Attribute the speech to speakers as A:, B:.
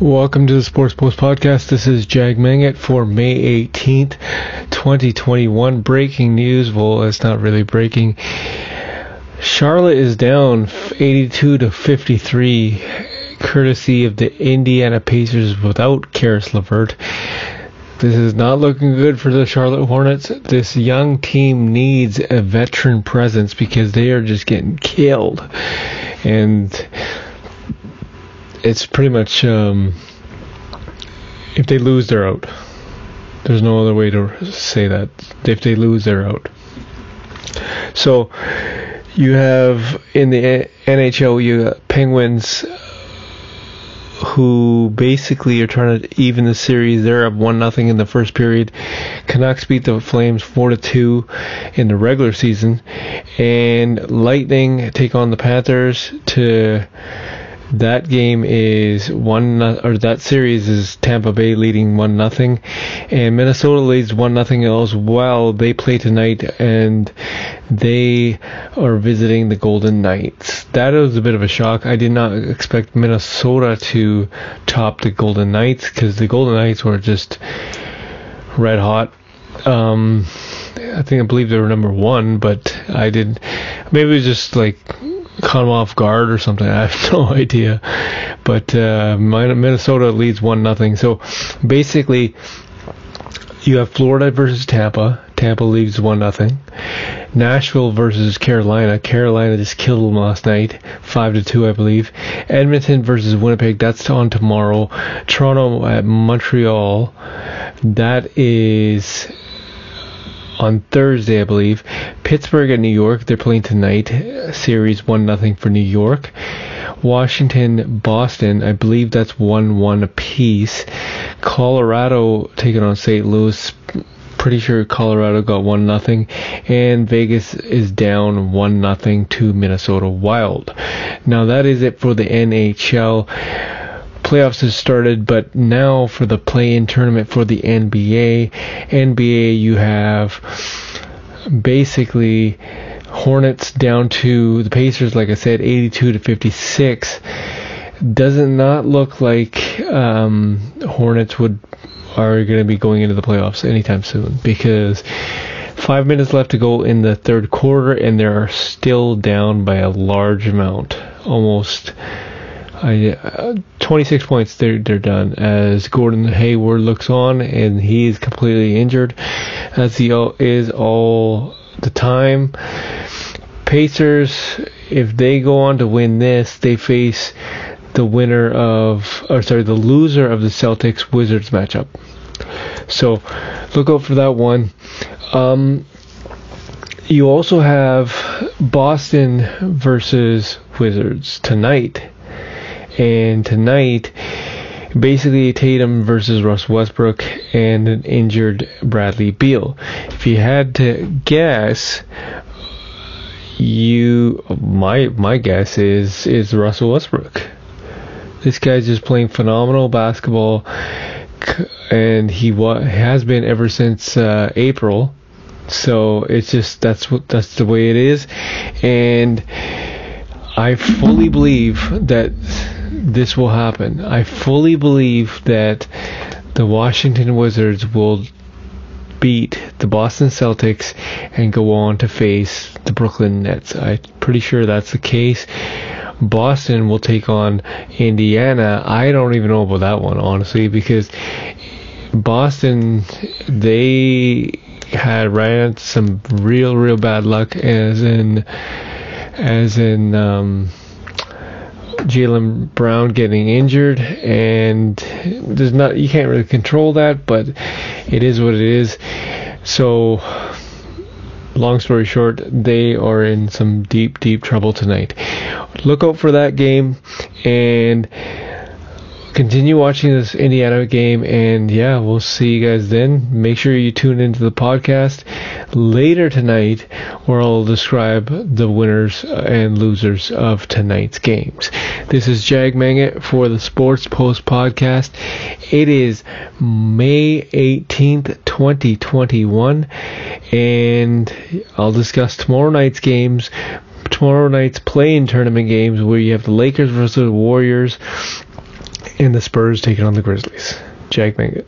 A: Welcome to the Sports Post Podcast. This is Jag Mangat for May 18th, 2021. Breaking news. Well, it's not really breaking. Charlotte is down 82 to 53, courtesy of the Indiana Pacers without Caris LeVert. This is not looking good for the Charlotte Hornets. This young team needs a veteran presence because they are just getting killed. And it's pretty much um, if they lose, they're out. There's no other way to say that. If they lose, they're out. So you have in the NHL, you Penguins who basically are trying to even the series. They're up one nothing in the first period. Canucks beat the Flames four to two in the regular season, and Lightning take on the Panthers to that game is one or that series is Tampa Bay leading one nothing, and Minnesota leads one nothing as well. They play tonight and they are visiting the Golden Knights. That was a bit of a shock. I did not expect Minnesota to top the Golden Knights because the Golden Knights were just red hot. Um, I think I believe they were number one, but I did. Maybe it was just like caught them off guard or something. I have no idea. But uh, Minnesota leads one nothing. So basically, you have Florida versus Tampa. Tampa leads one nothing. Nashville versus Carolina. Carolina just killed them last night, five to two, I believe. Edmonton versus Winnipeg. That's on tomorrow. Toronto at Montreal. That is on Thursday, I believe. Pittsburgh at New York. They're playing tonight. Series one nothing for New York. Washington, Boston. I believe that's one one apiece. Colorado taking on St. Louis. Pretty sure Colorado got one nothing, and Vegas is down one nothing to Minnesota Wild. Now that is it for the NHL playoffs has started, but now for the play-in tournament for the NBA, NBA you have basically Hornets down to the Pacers, like I said, 82 to 56. Does it not look like um, Hornets would are going to be going into the playoffs anytime soon? Because five minutes left to go in the third quarter, and they're still down by a large amount, almost I, uh, 26 points, they're, they're done. As Gordon Hayward looks on, and he is completely injured, as he is all the time. Pacers, if they go on to win this, they face the winner of, or sorry, the loser of the Celtics Wizards matchup. So look out for that one. Um, you also have Boston versus Wizards tonight and tonight, basically Tatum versus Russ Westbrook and an injured Bradley Beal. If you had to guess, you my my guess is is Russell Westbrook. This guy's just playing phenomenal basketball, and he wa- has been ever since uh, April. So it's just that's what that's the way it is, and I fully believe that this will happen. I fully believe that the Washington Wizards will beat the Boston Celtics and go on to face the Brooklyn Nets. I'm pretty sure that's the case. Boston will take on Indiana. I don't even know about that one, honestly, because Boston, they had ran some real, real bad luck, as in, as in, um, Jaylen Brown getting injured, and there's not you can't really control that, but it is what it is. So, long story short, they are in some deep, deep trouble tonight. Look out for that game, and continue watching this Indiana game, and yeah, we'll see you guys then. Make sure you tune into the podcast later tonight, where I'll describe the winners and losers of tonight's games. This is Jag Manga for the Sports Post podcast. It is May 18th, 2021, and I'll discuss tomorrow night's games tomorrow night's play-in tournament games where you have the Lakers versus the Warriors and the Spurs taking on the Grizzlies. Jag Mangat.